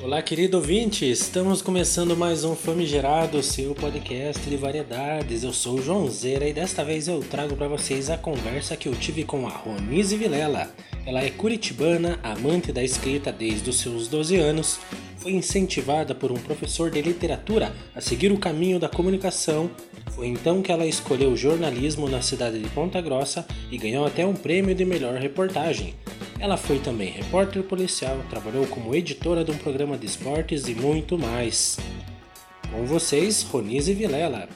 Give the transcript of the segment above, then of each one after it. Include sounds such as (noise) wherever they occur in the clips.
Olá, querido ouvinte! Estamos começando mais um Famigerado, seu podcast de variedades. Eu sou o João Zera e desta vez eu trago para vocês a conversa que eu tive com a Ronise Vilela. Ela é curitibana, amante da escrita desde os seus 12 anos, foi incentivada por um professor de literatura a seguir o caminho da comunicação. Foi então que ela escolheu jornalismo na cidade de Ponta Grossa e ganhou até um prêmio de melhor reportagem. Ela foi também repórter policial, trabalhou como editora de um programa de esportes e muito mais. Com vocês, Ronise Vilela.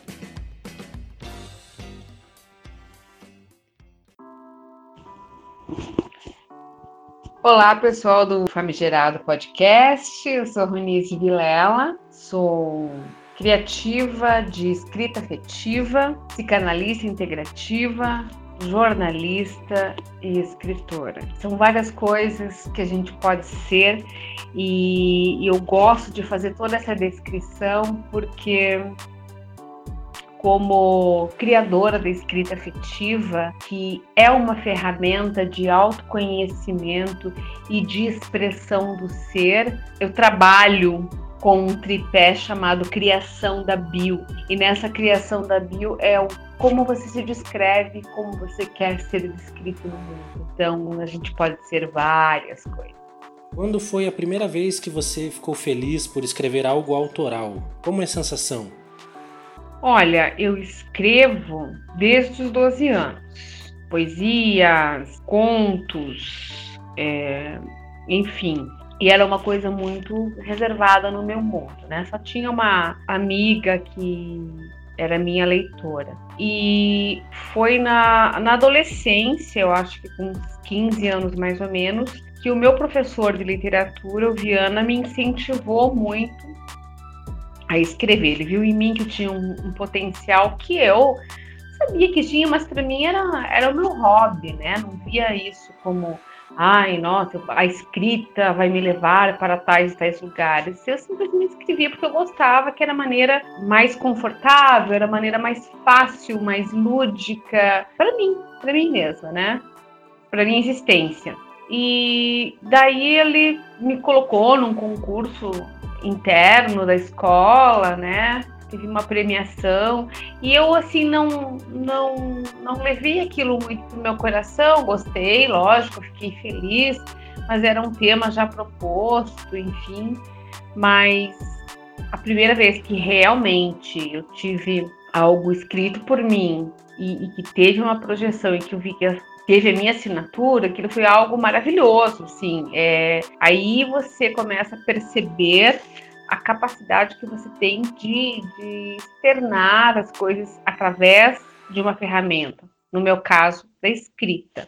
Olá, pessoal do Famigerado Podcast. Eu sou Ronise Vilela, sou criativa de escrita afetiva, psicanalista integrativa, jornalista e escritora. São várias coisas que a gente pode ser e eu gosto de fazer toda essa descrição porque como criadora da escrita afetiva, que é uma ferramenta de autoconhecimento e de expressão do ser, eu trabalho com um tripé chamado criação da bio. E nessa criação da bio é o como você se descreve, como você quer ser descrito no mundo. Então, a gente pode ser várias coisas. Quando foi a primeira vez que você ficou feliz por escrever algo autoral? Como é a sensação? Olha, eu escrevo desde os 12 anos. Poesias, contos, é, enfim. E era uma coisa muito reservada no meu mundo, né? Só tinha uma amiga que era minha leitora. E foi na, na adolescência, eu acho que com 15 anos mais ou menos, que o meu professor de literatura, o Viana, me incentivou muito a escrever. Ele viu em mim que tinha um, um potencial que eu sabia que tinha, mas para mim era, era o meu hobby, né? Não via isso como ai, nossa, a escrita vai me levar para tais e tais lugares. Eu simplesmente escrevia porque eu gostava, que era a maneira mais confortável, era a maneira mais fácil, mais lúdica, para mim, para mim mesma, né? Para minha existência. E daí ele me colocou num concurso interno da escola, né? Teve uma premiação e eu assim não não não levei aquilo muito pro meu coração, gostei, lógico, fiquei feliz, mas era um tema já proposto, enfim, mas a primeira vez que realmente eu tive algo escrito por mim e, e que teve uma projeção e que eu vi que teve a minha assinatura, aquilo foi algo maravilhoso, sim. É, aí você começa a perceber a capacidade que você tem de, de externar as coisas através de uma ferramenta, no meu caso, da escrita.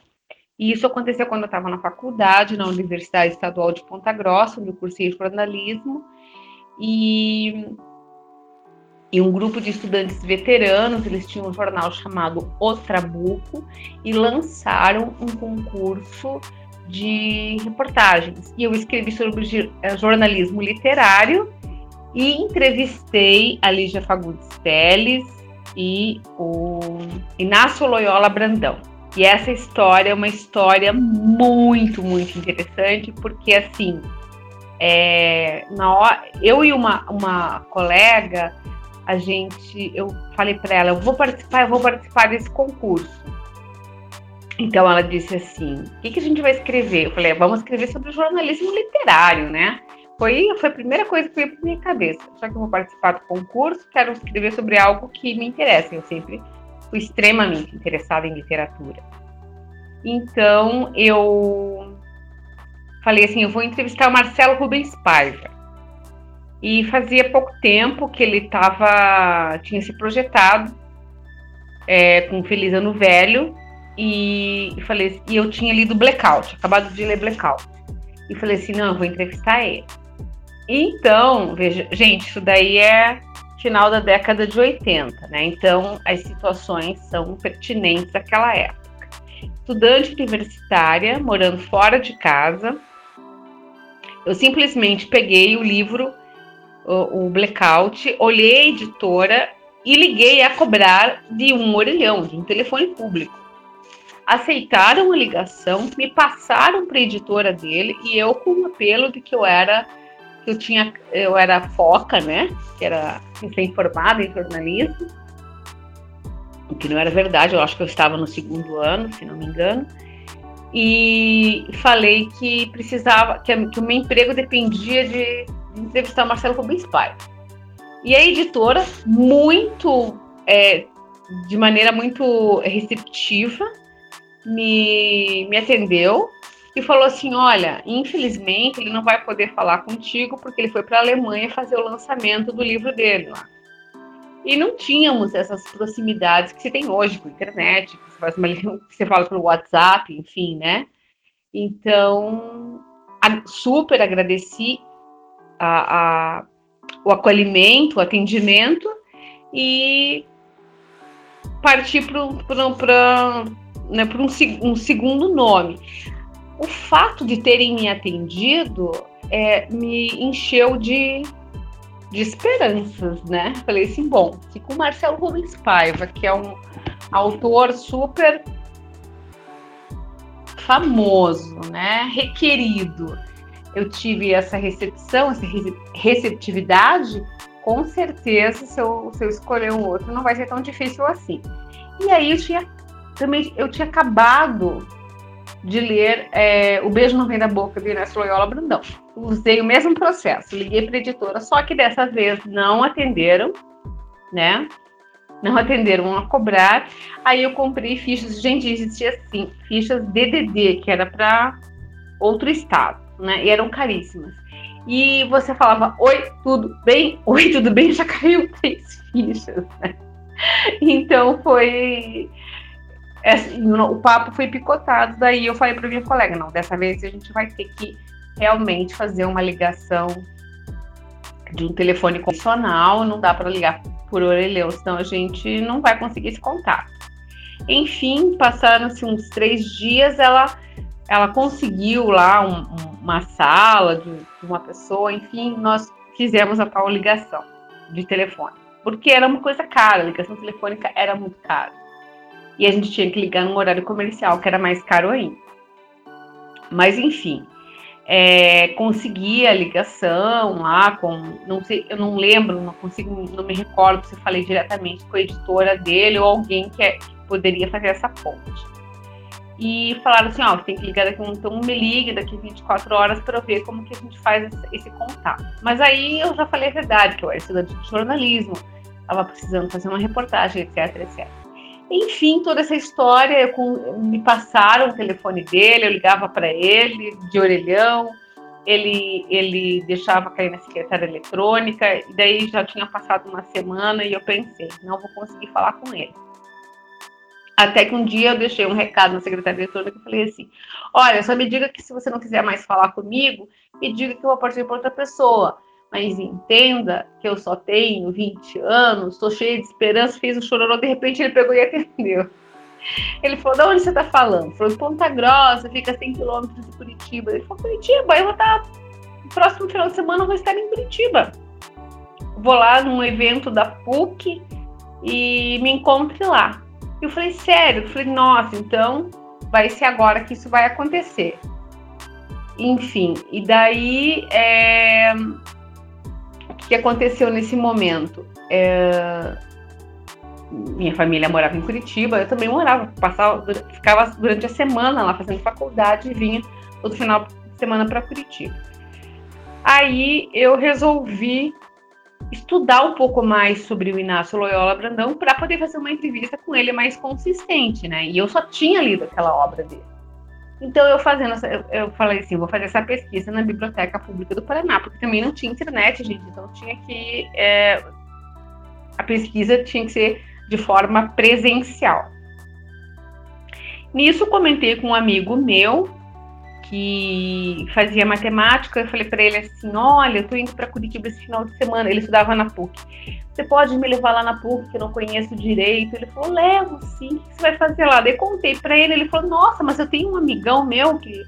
E isso aconteceu quando eu estava na faculdade, na Universidade Estadual de Ponta Grossa, onde eu cursei jornalismo, e, e um grupo de estudantes veteranos, eles tinham um jornal chamado O Trabuco, e lançaram um concurso de reportagens. E eu escrevi sobre eh, jornalismo literário e entrevistei a Lígia Fagundes Teles e o Inácio Loyola Brandão. E essa história é uma história muito, muito interessante, porque assim, é, na hora, eu e uma, uma colega, a gente, eu falei para ela, eu vou participar, eu vou participar desse concurso. Então ela disse assim: o que, que a gente vai escrever? Eu falei: vamos escrever sobre jornalismo literário, né? Foi, foi a primeira coisa que veio para minha cabeça. Só que eu vou participar do concurso, quero escrever sobre algo que me interessa. Eu sempre fui extremamente interessada em literatura. Então eu falei assim: eu vou entrevistar o Marcelo Rubens Paiva. E fazia pouco tempo que ele tava, tinha se projetado é, com Feliz Ano Velho e, falei, e eu tinha lido Blackout, acabado de ler Blackout. E falei assim, não, eu vou entrevistar ele. Então, veja, gente, isso daí é final da década de 80, né? Então, as situações são pertinentes àquela época. Estudante universitária, morando fora de casa, eu simplesmente peguei o livro, o, o Blackout, olhei a editora e liguei a cobrar de um orelhão, de um telefone público aceitaram a ligação, me passaram para a editora dele e eu com o apelo de que eu era eu tinha, eu era foca, né? Que era recém-formada em jornalismo. O que não era verdade, eu acho que eu estava no segundo ano, se não me engano. E falei que precisava, que, que o meu emprego dependia de, de entrevistar o Marcelo Rubens Paiva. E a editora, muito, é, de maneira muito receptiva, me, me atendeu e falou assim: Olha, infelizmente ele não vai poder falar contigo porque ele foi para a Alemanha fazer o lançamento do livro dele lá. E não tínhamos essas proximidades que se tem hoje com a internet, que você, faz uma, (laughs) que você fala pelo WhatsApp, enfim, né? Então, super agradeci a, a, o acolhimento, o atendimento e parti para né, um, um segundo nome o fato de terem me atendido é, me encheu de, de esperanças, né? Falei assim, bom, se com o Marcelo Rubens Paiva, que é um autor super famoso, né? Requerido, eu tive essa recepção, essa receptividade, com certeza, se eu, se eu escolher um outro, não vai ser tão difícil assim. E aí eu tinha também eu tinha acabado de ler é, O Beijo Não Vem da Boca, de Inés Loyola Brandão. Usei o mesmo processo, liguei para a editora, só que dessa vez não atenderam, né? Não atenderam a cobrar. Aí eu comprei fichas, gente, existia assim, fichas DDD, que era para outro estado, né? E eram caríssimas. E você falava, oi, tudo bem? (laughs) Oi, tudo bem? Já caiu três fichas, né? Então foi o papo foi picotado, daí eu falei para minha colega, não, dessa vez a gente vai ter que realmente fazer uma ligação de um telefone convencional, não dá para ligar por orelhão, senão a gente não vai conseguir esse contato. Enfim, passaram-se uns três dias, ela, ela conseguiu lá um, uma sala de, de uma pessoa, enfim, nós fizemos a tal ligação de telefone, porque era uma coisa cara, a ligação telefônica era muito cara e a gente tinha que ligar num horário comercial, que era mais caro ainda. Mas enfim, é, consegui a ligação lá com, não sei, eu não lembro, não consigo, não me recordo se falei diretamente com a editora dele ou alguém que, é, que poderia fazer essa ponte. E falaram assim, ó, tem que ligar daqui, então me ligue daqui 24 horas para ver como que a gente faz esse, esse, contato. Mas aí eu já falei a verdade, que eu era estudante de jornalismo, estava precisando fazer uma reportagem, etc, etc. Enfim, toda essa história, com, me passaram o telefone dele, eu ligava para ele de orelhão, ele, ele deixava cair na secretária eletrônica, e daí já tinha passado uma semana e eu pensei, não vou conseguir falar com ele. Até que um dia eu deixei um recado na secretária eletrônica e falei assim: Olha, só me diga que se você não quiser mais falar comigo, me diga que eu vou partir para outra pessoa mas entenda que eu só tenho 20 anos, estou cheia de esperança, fiz o chororô, de repente ele pegou e atendeu. Ele falou, de onde você está falando? Falou, de Ponta Grossa, fica a 100 quilômetros de Curitiba. Ele falou, Curitiba, eu vou estar, tá, no próximo final de semana eu vou estar em Curitiba. Vou lá num evento da PUC e me encontre lá. Eu falei, sério? Eu falei, nossa, então vai ser agora que isso vai acontecer. Enfim, e daí é, o que aconteceu nesse momento? É... Minha família morava em Curitiba, eu também morava, passava, ficava durante a semana lá fazendo faculdade e vinha todo final de semana para Curitiba. Aí eu resolvi estudar um pouco mais sobre o Inácio Loyola Brandão para poder fazer uma entrevista com ele mais consistente, né? E eu só tinha lido aquela obra dele. Então, eu fazendo essa, eu, eu, falei assim, vou fazer essa pesquisa na Biblioteca Pública do Paraná, porque também não tinha internet, gente, então tinha que é, a pesquisa tinha que ser de forma presencial. Nisso, comentei com um amigo meu que fazia matemática, eu falei para ele assim: Olha, eu tô indo para Curitiba esse final de semana. Ele estudava na PUC. Você pode me levar lá na PUC, que eu não conheço direito? Ele falou: Levo, sim. O que você vai fazer lá? Daí contei para ele. Ele falou: Nossa, mas eu tenho um amigão meu que,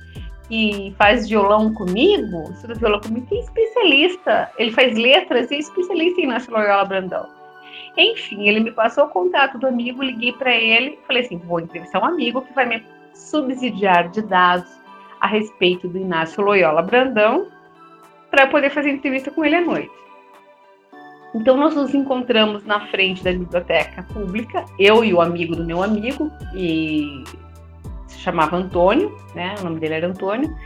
que faz violão comigo, estuda violão comigo, que é especialista. Ele faz letras e é especialista em Inácio Loyola Brandão. Enfim, ele me passou o contato do amigo, liguei para ele, falei assim: vou entrevistar um amigo que vai me subsidiar de dados a respeito do Inácio Loyola Brandão, para poder fazer entrevista com ele à noite. Então nós nos encontramos na frente da biblioteca pública, eu e o amigo do meu amigo, e se chamava Antônio, né? O nome dele era Antônio.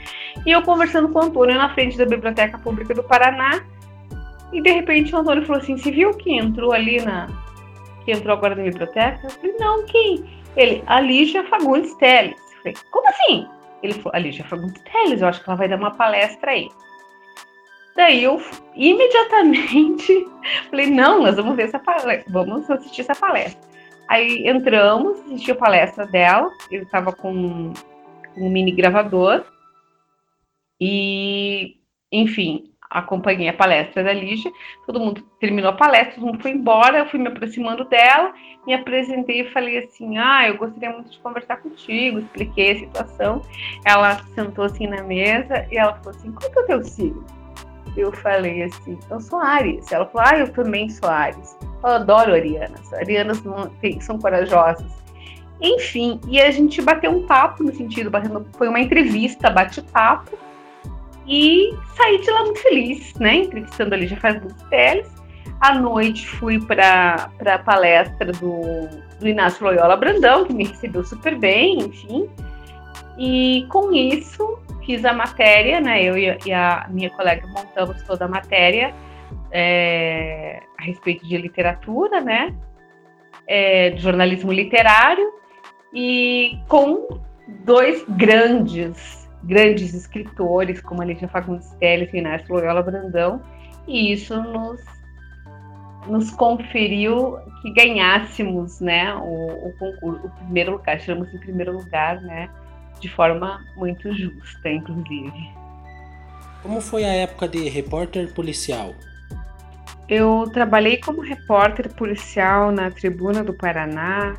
E eu conversando com o Antônio na frente da biblioteca pública do Paraná. E de repente o Antônio falou assim: "Você viu que entrou ali na que entrou agora na biblioteca?" Eu falei: "Não, quem?" Ele: "A Lígia Fagundes Teles." Eu falei: "Como assim?" Ele falou: "A Lígia Fagundes Teles, eu acho que ela vai dar uma palestra aí." Daí eu imediatamente (laughs) falei, não, nós vamos ver essa palestra, vamos assistir essa palestra. Aí entramos, assisti a palestra dela, eu estava com um mini gravador e, enfim, acompanhei a palestra da Lígia, todo mundo terminou a palestra, todo mundo foi embora, eu fui me aproximando dela, me apresentei e falei assim, ah, eu gostaria muito de conversar contigo, expliquei a situação. Ela sentou assim na mesa e ela falou assim, qual que é o teu signo? eu falei assim, eu sou Ares. Ela falou, ah, eu também sou Ares. Eu adoro arianas. Arianas são corajosas. Enfim, e a gente bateu um papo no sentido, foi uma entrevista, bate-papo, e saí de lá muito feliz, né? Entrevistando ali já faz muitos teles. À noite fui para a palestra do, do Inácio Loyola Brandão, que me recebeu super bem, enfim. E com isso fiz a matéria, né? Eu e a minha colega montamos toda a matéria é, a respeito de literatura, né? É, de jornalismo literário e com dois grandes, grandes escritores, como a Lígia Fagundes Telles e Inácio Loyola Brandão, e isso nos, nos conferiu que ganhássemos, né, o, o concurso, o primeiro lugar, tiramos em primeiro lugar, né, de forma muito justa, inclusive. Como foi a época de repórter policial? Eu trabalhei como repórter policial na Tribuna do Paraná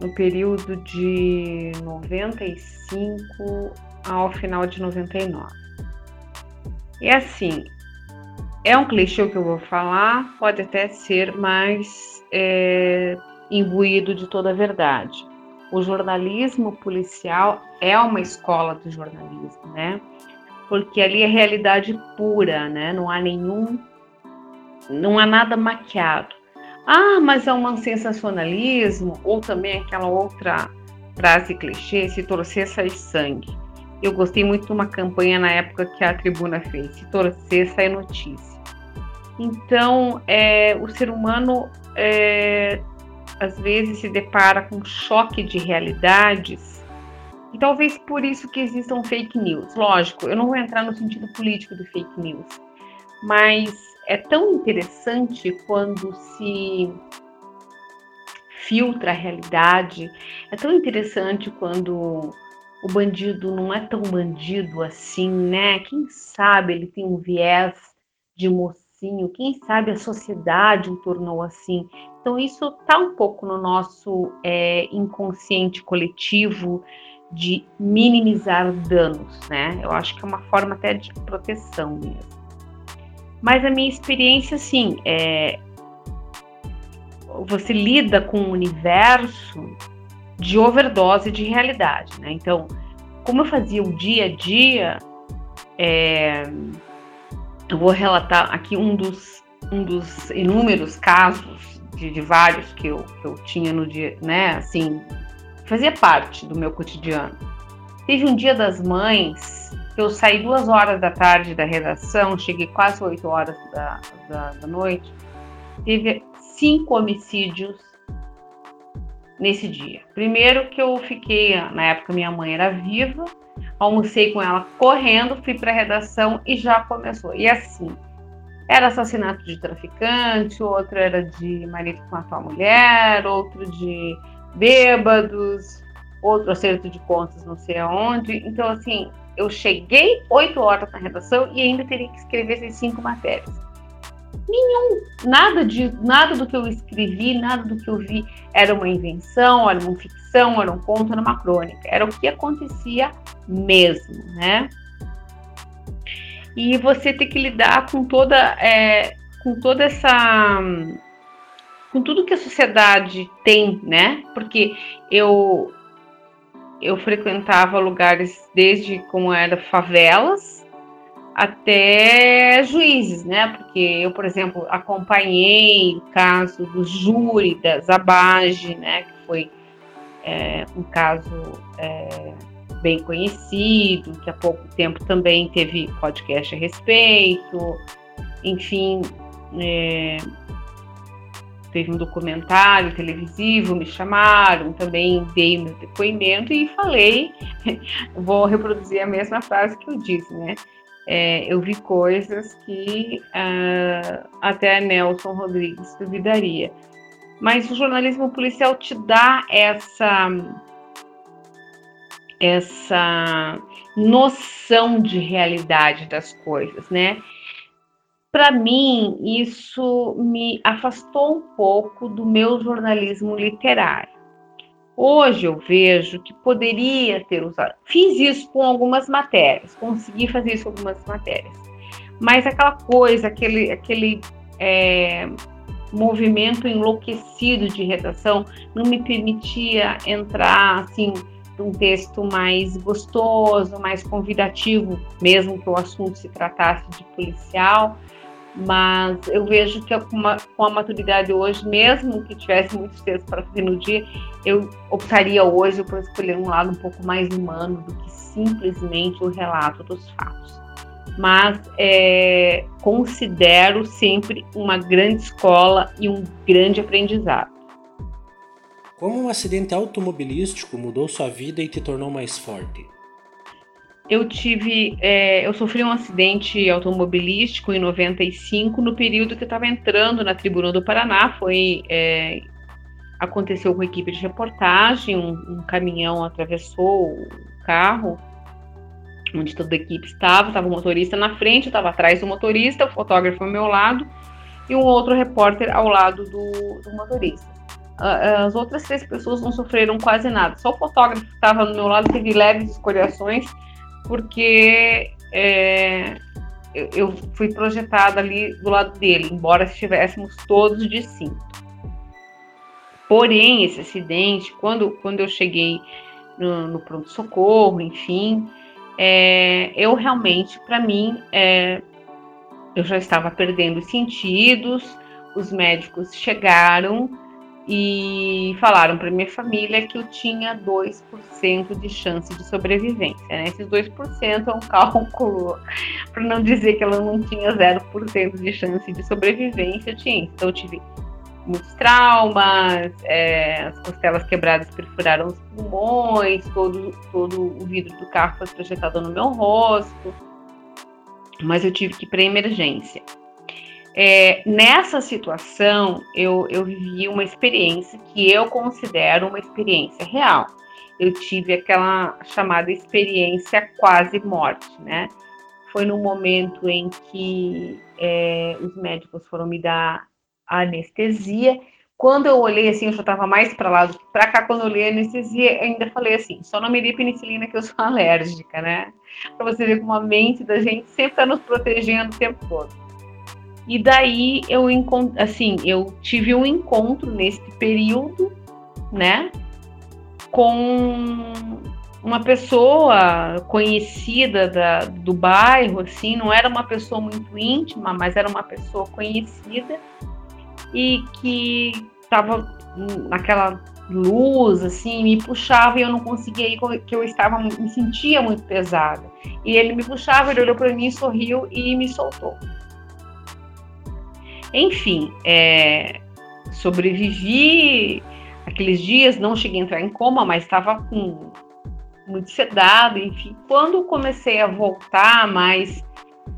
no período de 95 ao final de 99. E assim, é um clichê que eu vou falar, pode até ser mais é, imbuído de toda a verdade o jornalismo policial é uma escola do jornalismo, né? Porque ali é realidade pura, né? Não há nenhum, não há nada maquiado. Ah, mas é um sensacionalismo, ou também aquela outra frase clichê, se torcer sai sangue. Eu gostei muito de uma campanha na época que a tribuna fez, se torcer sai notícia. Então, é, o ser humano é, às vezes se depara com choque de realidades e talvez por isso que existam fake news. Lógico, eu não vou entrar no sentido político do fake news, mas é tão interessante quando se filtra a realidade, é tão interessante quando o bandido não é tão bandido assim, né? Quem sabe ele tem um viés de mocinho, quem sabe a sociedade o tornou assim. Então, isso está um pouco no nosso é, inconsciente coletivo de minimizar danos, né? Eu acho que é uma forma até de proteção mesmo. Mas a minha experiência, assim, é. Você lida com um universo de overdose de realidade, né? Então, como eu fazia o dia a dia, é, eu vou relatar aqui um dos, um dos inúmeros casos de, de vários que eu, que eu tinha no dia, né? Assim, fazia parte do meu cotidiano. Teve um dia das mães que eu saí duas horas da tarde da redação, cheguei quase oito horas da, da, da noite. Teve cinco homicídios nesse dia. Primeiro que eu fiquei, na época minha mãe era viva, almocei com ela correndo, fui para a redação e já começou. E assim, era assassinato de traficante, outro era de marido que matou a mulher, outro de bêbados, outro acerto de contas não sei aonde. Então, assim, eu cheguei oito horas na redação e ainda teria que escrever essas cinco matérias. Nenhum, nada de nada do que eu escrevi, nada do que eu vi era uma invenção, era uma ficção, era um conto, era uma crônica. Era o que acontecia mesmo, né? e você tem que lidar com toda, é, com toda essa. com tudo que a sociedade tem, né? Porque eu eu frequentava lugares desde como era favelas até juízes, né? Porque eu, por exemplo, acompanhei o caso do júri da Zabage, né? Que foi é, um caso é, bem conhecido, que há pouco tempo também teve podcast a respeito, enfim, é, teve um documentário televisivo, me chamaram, também dei meu depoimento e falei, (laughs) vou reproduzir a mesma frase que eu disse, né? É, eu vi coisas que uh, até Nelson Rodrigues duvidaria. Mas o jornalismo policial te dá essa essa noção de realidade das coisas, né? Para mim, isso me afastou um pouco do meu jornalismo literário. Hoje eu vejo que poderia ter usado. Fiz isso com algumas matérias, consegui fazer isso com algumas matérias. Mas aquela coisa, aquele, aquele é, movimento enlouquecido de redação não me permitia entrar assim num texto mais gostoso, mais convidativo, mesmo que o assunto se tratasse de policial mas eu vejo que com, uma, com a maturidade hoje, mesmo que tivesse muitos textos para fazer no dia, eu optaria hoje por escolher um lado um pouco mais humano do que simplesmente o relato dos fatos. Mas é, considero sempre uma grande escola e um grande aprendizado. Como um acidente automobilístico mudou sua vida e te tornou mais forte? Eu tive, é, eu sofri um acidente automobilístico em 95, no período que eu estava entrando na Tribuna do Paraná, foi é, aconteceu com a equipe de reportagem, um, um, caminhão atravessou o carro onde toda a equipe estava, estava o motorista na frente, eu estava atrás do motorista, o fotógrafo ao meu lado e um outro repórter ao lado do, do motorista. As outras três pessoas não sofreram quase nada, só o fotógrafo que estava no meu lado teve leves escoriações porque é, eu, eu, fui projetada ali do lado dele, embora estivéssemos todos de cinto. Porém, esse acidente, quando, quando eu cheguei no, no pronto-socorro, enfim, é, eu realmente, para mim, é, eu já estava perdendo os sentidos, os médicos chegaram, e falaram para minha família que eu tinha 2% de chance de sobrevivência. Né? Esses 2% é um (laughs) cálculo para não dizer que ela não tinha 0% de chance de sobrevivência, eu tinha. Então eu tive muitos traumas, é, as costelas quebradas perfuraram os pulmões, todo, todo o vidro do carro foi projetado no meu rosto, mas eu tive que ir para emergência. É, nessa situação, eu, eu vivi uma experiência que eu considero uma experiência real. Eu tive aquela chamada experiência quase morte, né? Foi no momento em que é, os médicos foram me dar anestesia. Quando eu olhei assim, eu já estava mais para lá do que para cá. Quando eu olhei a anestesia, ainda falei assim: só não me dê penicilina que eu sou (laughs) alérgica, né? Para você ver como a mente da gente sempre está nos protegendo o tempo todo. E daí eu assim, eu tive um encontro nesse período, né, com uma pessoa conhecida da, do bairro, assim, não era uma pessoa muito íntima, mas era uma pessoa conhecida e que estava naquela luz, assim, me puxava e eu não conseguia ir, que eu estava, me sentia muito pesada. E ele me puxava, ele olhou para mim, sorriu e me soltou. Enfim, é, sobrevivi aqueles dias, não cheguei a entrar em coma, mas estava com muito sedado, enfim. Quando comecei a voltar mais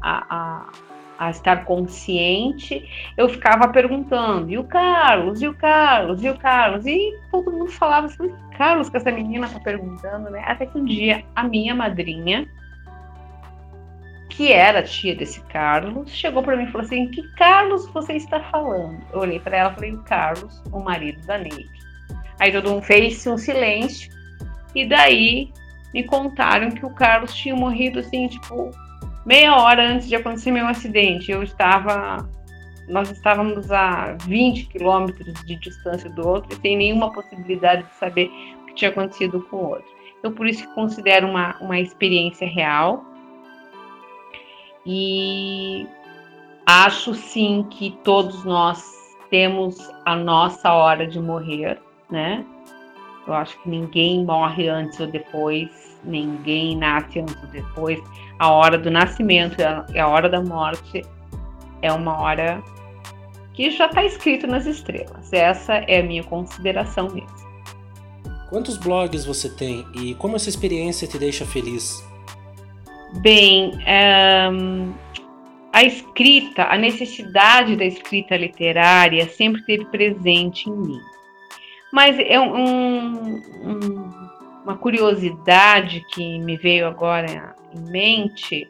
a, a, a, estar consciente, eu ficava perguntando, e o Carlos, e o Carlos, e o Carlos? E todo mundo falava assim, Carlos, que essa menina tá perguntando, né? Até que um dia a minha madrinha, que era tia desse Carlos, chegou para mim e falou assim: Que Carlos você está falando? Eu olhei para ela e falei: Carlos, o marido da Neide. Aí todo mundo fez um silêncio, e daí me contaram que o Carlos tinha morrido assim, tipo, meia hora antes de acontecer meu acidente. Eu estava. Nós estávamos a 20 quilômetros de distância do outro e sem nenhuma possibilidade de saber o que tinha acontecido com o outro. Então, por isso que considero uma, uma experiência real E acho sim que todos nós temos a nossa hora de morrer, né? Eu acho que ninguém morre antes ou depois, ninguém nasce antes ou depois. A hora do nascimento e a hora da morte é uma hora que já está escrito nas estrelas. Essa é a minha consideração mesmo. Quantos blogs você tem e como essa experiência te deixa feliz? Bem, um, a escrita, a necessidade da escrita literária sempre esteve presente em mim. Mas é um, um, uma curiosidade que me veio agora em mente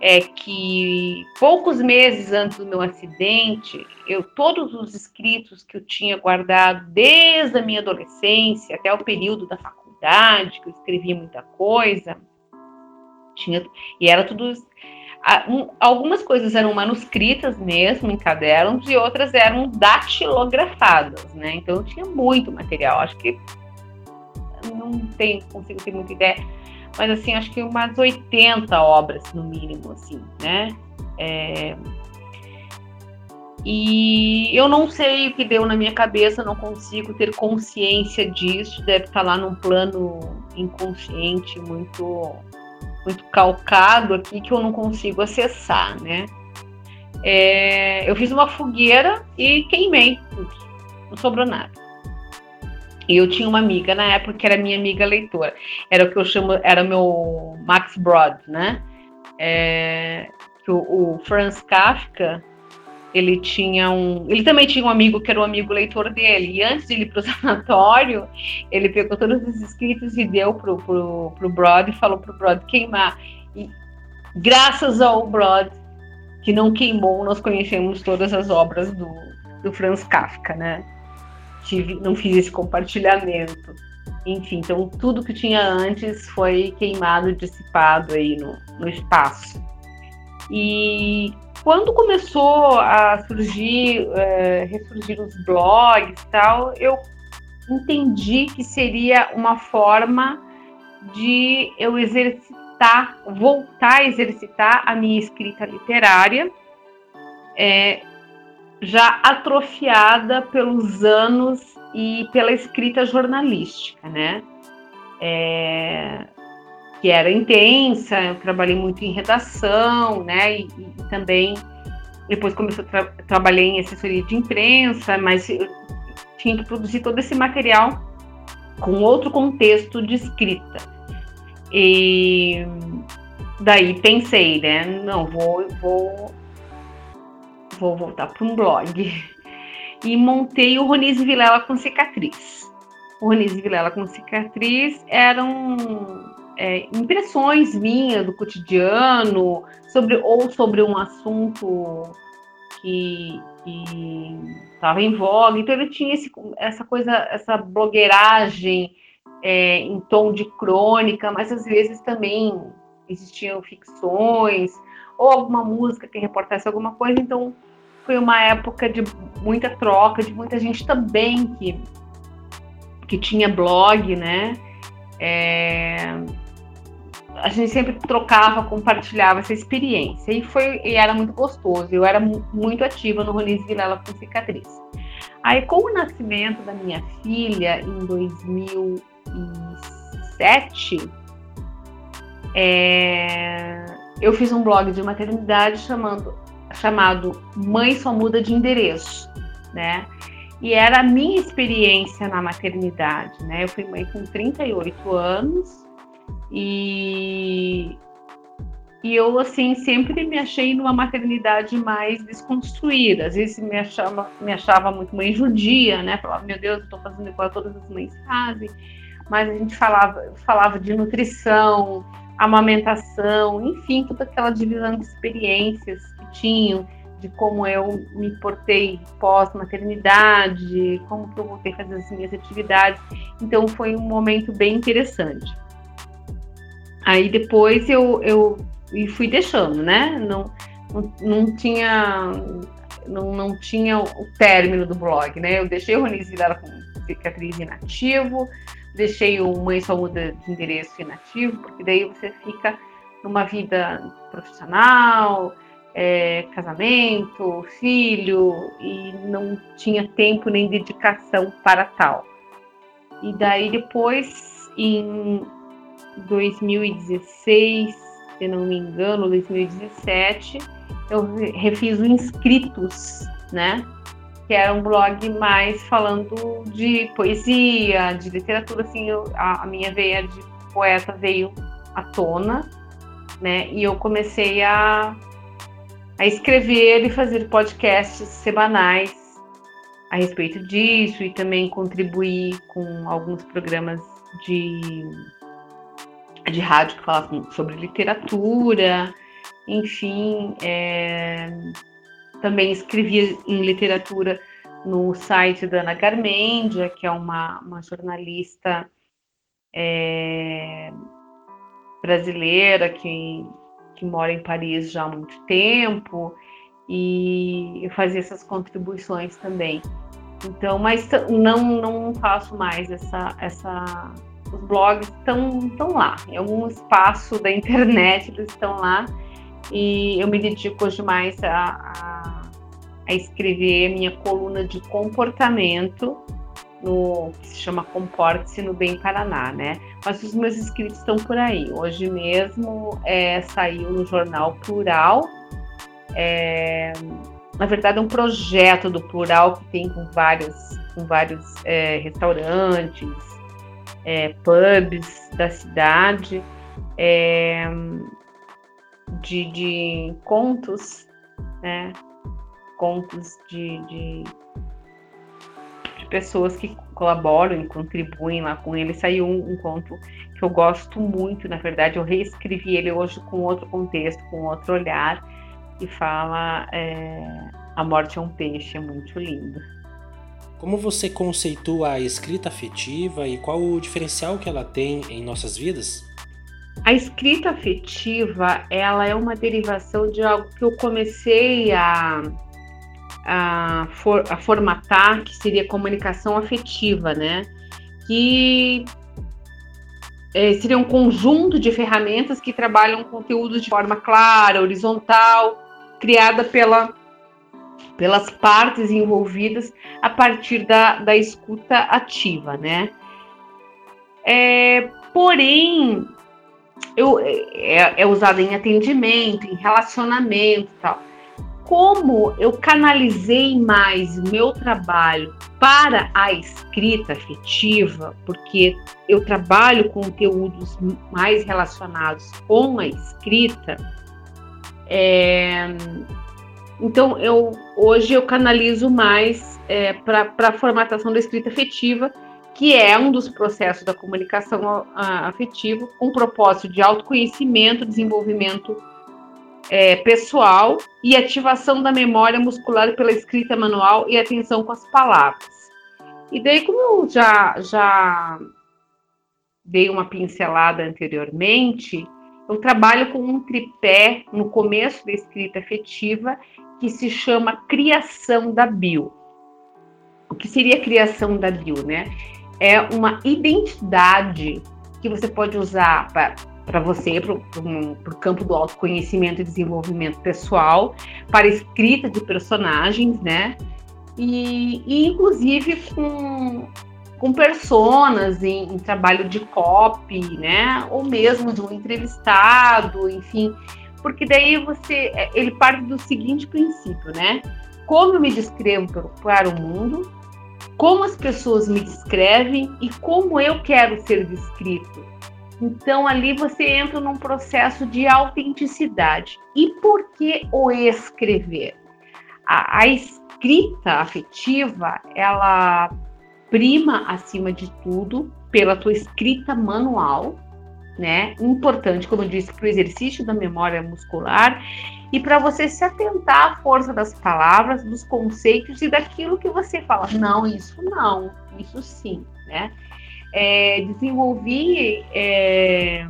é que poucos meses antes do meu acidente, eu todos os escritos que eu tinha guardado desde a minha adolescência até o período da faculdade, que eu escrevia muita coisa, tinha e era tudo algumas coisas eram manuscritas mesmo em cadernos e outras eram datilografadas, né? Então tinha muito material. Acho que não tenho, consigo ter muita ideia, mas assim, acho que umas 80 obras no mínimo, assim, né? É... E eu não sei o que deu na minha cabeça, não consigo ter consciência disso, deve estar lá num plano inconsciente muito muito calcado aqui que eu não consigo acessar, né? É, eu fiz uma fogueira e queimei tudo, não sobrou nada. E eu tinha uma amiga na época que era minha amiga leitora, era o que eu chamo, era meu Max Brod, né? É, o, o Franz Kafka, ele tinha um. Ele também tinha um amigo que era um amigo leitor dele. E antes de ir para o (laughs) sanatório, ele pegou todos os escritos e deu pro, pro, pro Brod e falou pro Brod queimar. E graças ao Brod, que não queimou, nós conhecemos todas as obras do, do Franz Kafka, né? Tive, não fiz esse compartilhamento. Enfim, então tudo que tinha antes foi queimado, dissipado aí no, no espaço. E quando começou a surgir, é, ressurgir os blogs e tal, eu entendi que seria uma forma de eu exercitar, voltar a exercitar a minha escrita literária, é, já atrofiada pelos anos e pela escrita jornalística, né? É, que era intensa, eu trabalhei muito em redação, né? E, e também depois comecei a tra trabalhei em assessoria de imprensa, mas eu tinha que produzir todo esse material com outro contexto de escrita. E daí pensei, né? Não, vou, vou, vou voltar para um blog. E montei o Ronise Vilela com cicatriz. O Ronise Vilela com cicatriz era um, é, impressões minhas do cotidiano sobre ou sobre um assunto que estava em voga. Então ele tinha esse, essa coisa, essa blogueiragem é, em tom de crônica, mas às vezes também existiam ficções ou alguma música que reportasse alguma coisa. Então foi uma época de muita troca, de muita gente também que que tinha blog, né? É, a gente sempre trocava, compartilhava essa experiência e foi e era muito gostoso. Eu era muito ativa no Rolis Vilela com cicatriz. Aí com o nascimento da minha filha em 2007, é, eu fiz um blog de maternidade chamando, chamado Mãe Só Muda de Endereço, né? E era a minha experiência na maternidade, né? Eu fui mãe com 38 anos e, e eu, assim, sempre me achei numa maternidade mais desconstruída. Às vezes me achava, me achava muito mãe judia, né? Falava, meu Deus, eu estou fazendo igual todas as mães fazem. Mas a gente falava, falava de nutrição, amamentação, enfim, toda aquela divisão de experiências que tinham, de como eu me portei pós-maternidade, como que eu voltei a fazer as minhas atividades. Então foi um momento bem interessante. Aí depois eu, eu e fui deixando, né? Não, não, não tinha não, não tinha o término do blog, né? Eu deixei o Ronise Vilela com cicatriz inativo, deixei o Mãe Só Muda de Endereço inativo, porque daí você fica numa vida profissional, é, casamento, filho, e não tinha tempo nem dedicação para tal. E daí depois, em 2016, se não me engano, 2017, eu refiz o Inscritos, né? Que era um blog mais falando de poesia, de literatura, assim, eu, a, a minha veia de poeta veio à tona, né? E eu comecei a, a escrever e fazer podcasts semanais a respeito disso e também contribuir com alguns programas de, de rádio que falavam sobre literatura, enfim, é, também escrevi em literatura no site da Ana Garmendia, que é uma, uma jornalista é, brasileira que, que mora em Paris já há muito tempo e eu fazia essas contribuições também. Então, mas não não faço mais essa essa os blogs estão lá, em algum espaço da internet eles estão lá e eu me dedico hoje mais a, a, a escrever minha coluna de comportamento no que se chama Comporte-se no Bem Paraná, né? Mas os meus escritos estão por aí. Hoje mesmo é, saiu no jornal Plural. É, na verdade, é um projeto do Plural que tem com vários, com vários é, restaurantes, é, pubs da cidade, é, de, de contos, né? Contos de, de pessoas que colaboram e contribuem lá com ele. Saiu um, um, conto que eu gosto muito, na verdade, eu reescrevi ele hoje com outro contexto, com outro olhar, e fala é, A Morte é um Peixe, é muito lindo. Como você conceitua a escrita afetiva e qual o diferencial que ela tem em nossas vidas? A escrita afetiva, ela é uma derivação de algo que eu comecei a a, for, a formatar, que seria comunicação afetiva, né? Que é, seria um conjunto de ferramentas que trabalham conteúdo de forma clara, horizontal, criada pela, pelas partes envolvidas a partir da, da escuta ativa, né? É, porém, eu, é, é usada em atendimento, em relacionamento e tal como eu canalizei mais o meu trabalho para a escrita afetiva, porque eu trabalho conteúdos mais relacionados com a escrita, é, então eu hoje eu canalizo mais é, para a formatação da escrita afetiva, que é um dos processos da comunicação afetiva, com propósito de autoconhecimento, desenvolvimento é, pessoal e ativação da memória muscular pela escrita manual e atenção com as palavras. E daí, como eu já, já dei uma pincelada anteriormente, eu trabalho com um tripé no começo da escrita afetiva que se chama criação da bio. O que seria a criação da bio, né? É uma identidade que você pode usar para você, para o campo do autoconhecimento e desenvolvimento pessoal, para escrita de personagens, né? E, e inclusive com, com personas em, em, trabalho de copy, né? Ou mesmo de um entrevistado, enfim. Porque daí você, é, ele parte do seguinte princípio, né? Como eu me descrevo para o mundo, como as pessoas me descrevem e como eu quero ser descrito. Então ali você entra num processo de autenticidade. E por que o escrever? A, a escrita afetiva, ela prima acima de tudo pela tua escrita manual, né? Importante, como eu disse, para o exercício da memória muscular e para você se atentar à força das palavras, dos conceitos e daquilo que você fala. Não, isso não, isso sim, né? é, desenvolvi é,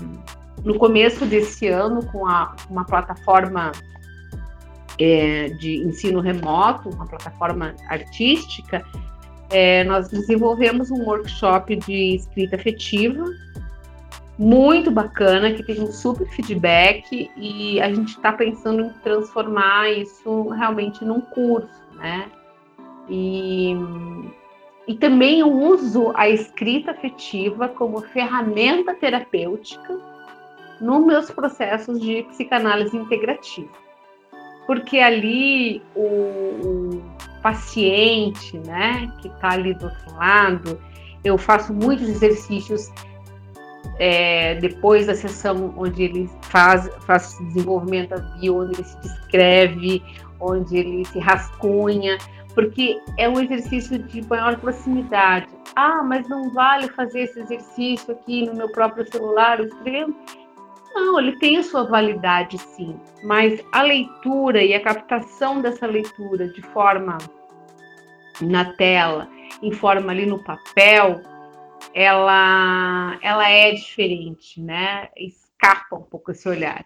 no começo desse ano com a, uma plataforma é, de ensino remoto, uma plataforma artística, é, nós desenvolvemos um workshop de escrita afetiva muito bacana, que tem um super feedback e a gente está pensando em transformar isso realmente num curso, né? E, e também eu uso a escrita afetiva como ferramenta terapêutica nos meus processos de psicanálise integrativa. Porque ali o, o paciente, né, que está ali do outro lado, eu faço muitos exercícios é, depois da sessão onde ele faz, faz desenvolvimento da bio, onde ele se descreve, onde ele se rascunha, porque é um exercício de maior proximidade. Ah, mas não vale fazer esse exercício aqui no meu próprio celular, escrevendo? Não, ele tem a sua validade sim, mas a leitura e a captação dessa leitura de forma na tela, em forma ali no papel, ela, ela é diferente, né? Escapa um pouco esse olhar.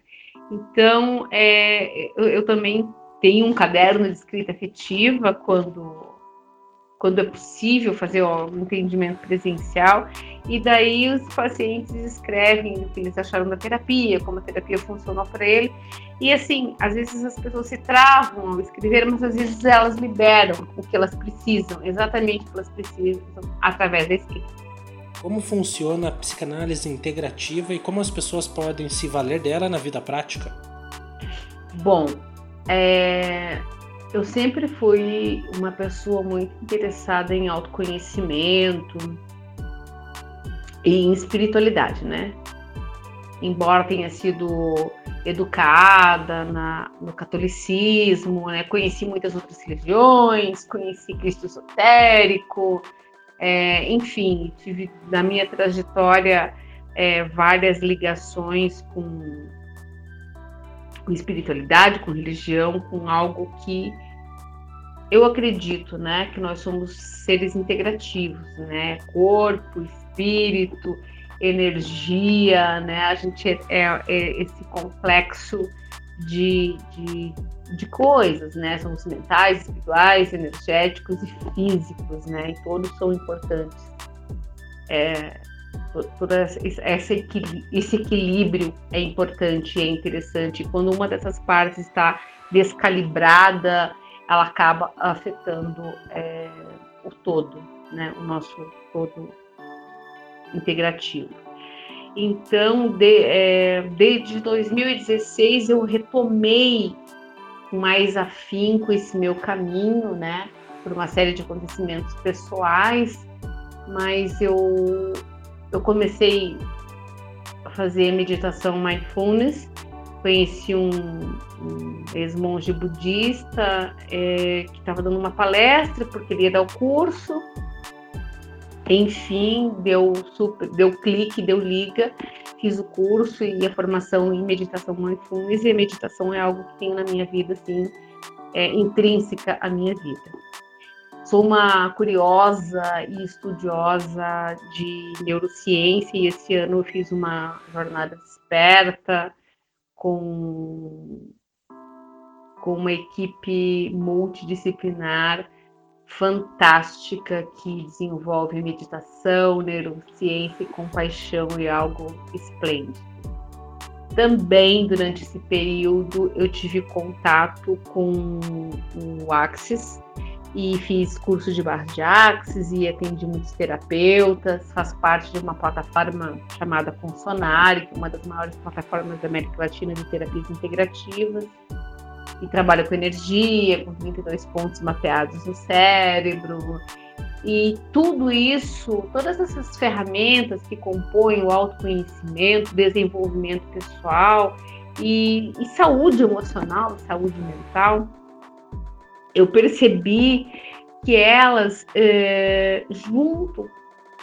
Então, é, eu, eu também tenho um caderno de escrita afetiva quando quando é possível fazer o entendimento presencial, e daí os pacientes escrevem o que eles acharam da terapia, como a terapia funcionou para ele, e assim, às vezes as pessoas se travam ao escrever, mas às vezes elas liberam o que elas precisam, exatamente o que elas precisam, através da escrita. Como funciona a psicanálise integrativa e como as pessoas podem se valer dela na vida prática? Bom, é, eu sempre fui uma pessoa muito interessada em autoconhecimento e em espiritualidade, né? Embora tenha sido educada na, no catolicismo, né? conheci muitas outras religiões, conheci Cristo esotérico, é, enfim, tive na minha trajetória é, várias ligações com, com espiritualidade, com religião, com algo que eu acredito, né, que nós somos seres integrativos, né, corpo, espírito, energia, né, a gente é, é, é esse complexo de, de de coisas, né? Somos mentais, espirituais, energéticos e físicos, né? E todos são importantes. É, todo esse, equilíbrio é importante, é interessante. Quando uma dessas partes está descalibrada, ela acaba afetando é, o todo, né? O nosso todo integrativo. Então, de, é, desde 2016 eu retomei mais afinco esse meu caminho, né? Por uma série de acontecimentos pessoais, mas eu, eu comecei a fazer meditação mindfulness. Conheci um, um ex-monge budista é, que estava dando uma palestra porque ele ia dar o curso. Enfim, deu super, deu clique, deu liga fiz o curso e a formação em meditação mindfulness e a meditação é algo que tem na minha vida assim é, intrínseca à minha vida. Sou uma curiosa e estudiosa de neurociência e esse ano eu fiz uma jornada desperta com com uma equipe multidisciplinar fantástica que desenvolve meditação, neurociência e compaixão e algo esplêndido. Também durante esse período eu tive contato com o Axis e fiz curso de barra de Axis e atendi muitos terapeutas, faz parte de uma plataforma chamada Consonare, que é uma das maiores plataformas da América Latina de terapias integrativas e trabalha com energia, com 32 pontos mapeados no cérebro. E tudo isso, todas essas ferramentas que compõem o autoconhecimento, desenvolvimento pessoal e, e saúde emocional, saúde mental, eu percebi que elas, é, junto,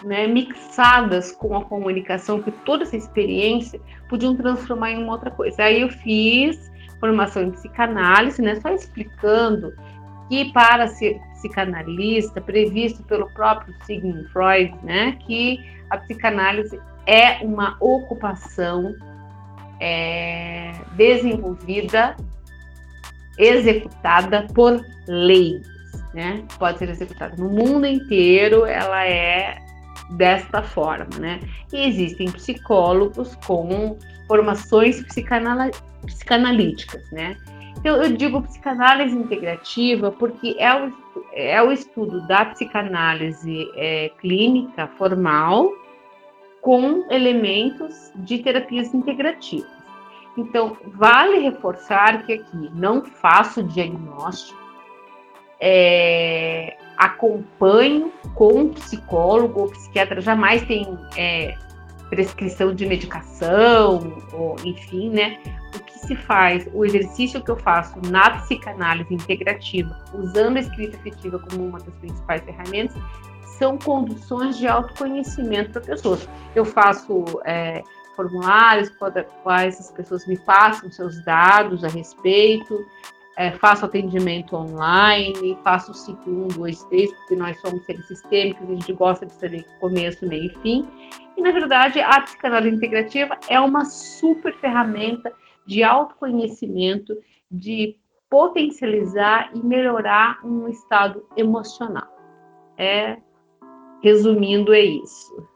né, mixadas com a comunicação, que toda essa experiência podiam transformar em uma outra coisa. Aí eu fiz formação em psicanálise, né, só explicando que para ser psicanalista, previsto pelo próprio Sigmund Freud, né, que a psicanálise é uma ocupação é, desenvolvida, executada por leis, né? Pode ser executada no mundo inteiro, ela é desta forma, né? E existem psicólogos com formações psicanalíticas, né? Então, eu digo psicanálise integrativa porque é o, é o estudo da psicanálise é, clínica formal com elementos de terapias integrativas. Então, vale reforçar que aqui não faço diagnóstico, é, acompanho com psicólogo ou psiquiatra, jamais tem é, prescrição de medicação, ou enfim, né? O que se faz, o exercício que eu faço na psicanálise integrativa, usando a escrita afetiva como uma das principais ferramentas, são conduções de autoconhecimento para pessoas. Eu faço é, formulários quais as pessoas me passam seus dados a respeito, é, faço atendimento online, faço ciclo 1, 2, 3, porque nós somos seres sistêmicos, a gente gosta de saber começo, meio e fim. E, na verdade, a psicanálise integrativa é uma super ferramenta de autoconhecimento, de potencializar e melhorar um estado emocional. É, resumindo, é isso.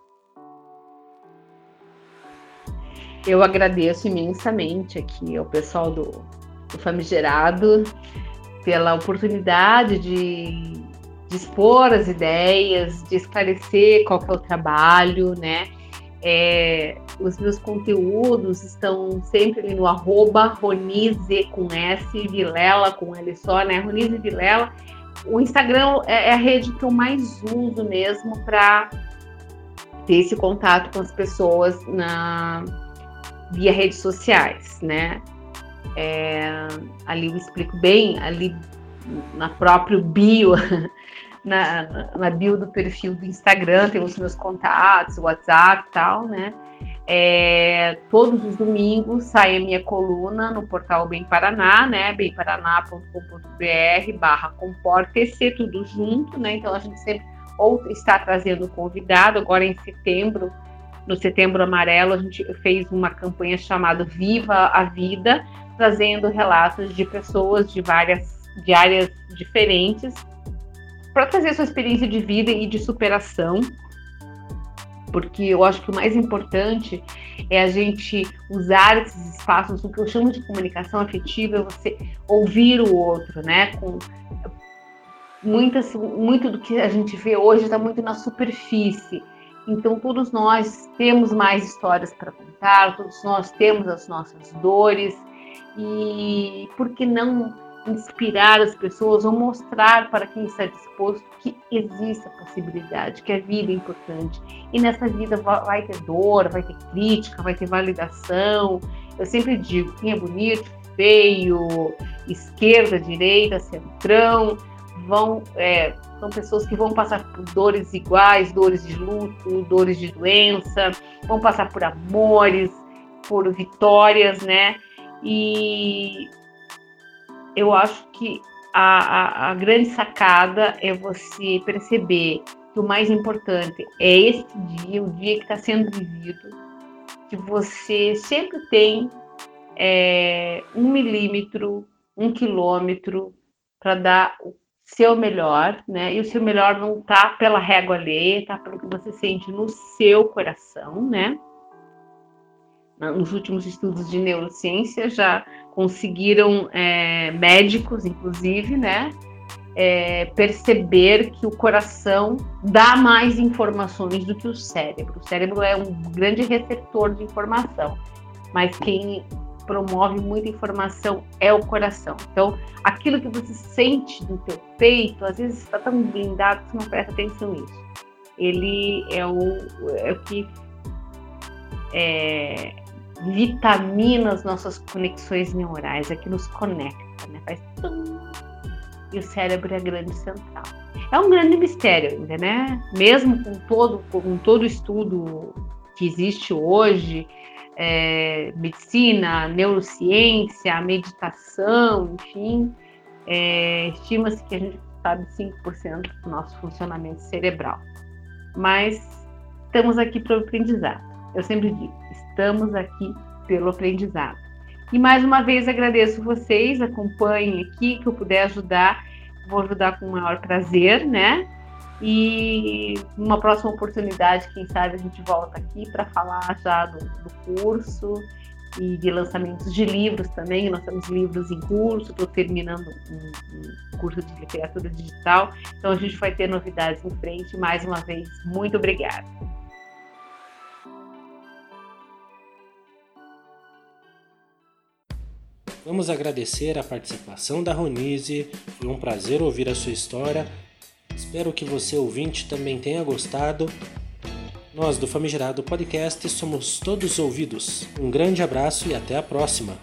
Eu agradeço imensamente aqui ao pessoal do o famigerado, pela oportunidade de, de expor as ideias, de esclarecer qual é o trabalho, né? É, os meus conteúdos estão sempre ali no arroba Ronize com S, Vilela com L só, né? Ronize Vilela. O Instagram é, é a rede que eu mais uso mesmo para ter esse contato com as pessoas na via redes sociais, né? É, ali eu explico bem, ali na próprio bio, (laughs) na, na bio do perfil do Instagram, tem os meus contatos, WhatsApp e tal, né? É, todos os domingos sai a minha coluna no portal Bem Paraná, né? bemparaná.com.br barra comporte-se, tudo junto, né? Então a gente sempre ou está trazendo convidado, agora em setembro, no Setembro Amarelo, a gente fez uma campanha chamada Viva a Vida, trazendo relatos de pessoas de várias de áreas diferentes para trazer sua experiência de vida e de superação. Porque eu acho que o mais importante é a gente usar esses espaços, o que eu chamo de comunicação afetiva, é você ouvir o outro, né? Com muitas, muito do que a gente vê hoje está muito na superfície. Então, todos nós temos mais histórias para contar, todos nós temos as nossas dores, e por que não inspirar as pessoas ou mostrar para quem está disposto que existe a possibilidade, que a vida é importante. E nessa vida vai ter dor, vai ter crítica, vai ter validação. Eu sempre digo, quem é bonito, feio, esquerda, direita, centrão, vão é, são pessoas que vão passar por dores iguais, dores de luto, dores de doença, vão passar por amores, por vitórias, né? E eu acho que a, a, a grande sacada é você perceber que o mais importante é esse dia, o dia que está sendo vivido, que você sempre tem é, um milímetro, um quilômetro para dar o seu melhor, né? E o seu melhor não tá pela régua alheia, tá pelo que você sente no seu coração, né? nos últimos estudos de neurociência já conseguiram é, médicos, inclusive, né, é, perceber que o coração dá mais informações do que o cérebro. O cérebro é um grande receptor de informação, mas quem promove muita informação é o coração. Então, aquilo que você sente no teu peito, às vezes está tão blindado que você não presta atenção nisso. Ele é o, é o que é, vitamina as nossas conexões neurais, é que nos conecta, né? Faz tum, e o cérebro é a grande central. É um grande mistério ainda, né? Mesmo com todo, com todo estudo que existe hoje, é, medicina, neurociência, meditação, enfim, é, estima-se que a gente sabe 5% do nosso funcionamento cerebral. Mas estamos aqui para o aprendizado. Eu sempre digo, estamos aqui pelo aprendizado. E mais uma vez agradeço vocês, acompanhem aqui, que eu puder ajudar, vou ajudar com o maior prazer, né? E numa próxima oportunidade, quem sabe a gente volta aqui para falar já do, do curso e de lançamentos de livros também. Nós temos livros em curso, estou terminando um, um, curso de literatura digital, então a gente vai ter novidades em frente. Mais uma vez, muito obrigada. Vamos agradecer a participação da Ronise, foi um prazer ouvir a sua história. Espero que você, ouvinte, também tenha gostado. Nós do Famigerado Podcast somos todos ouvidos. Um grande abraço e até a próxima!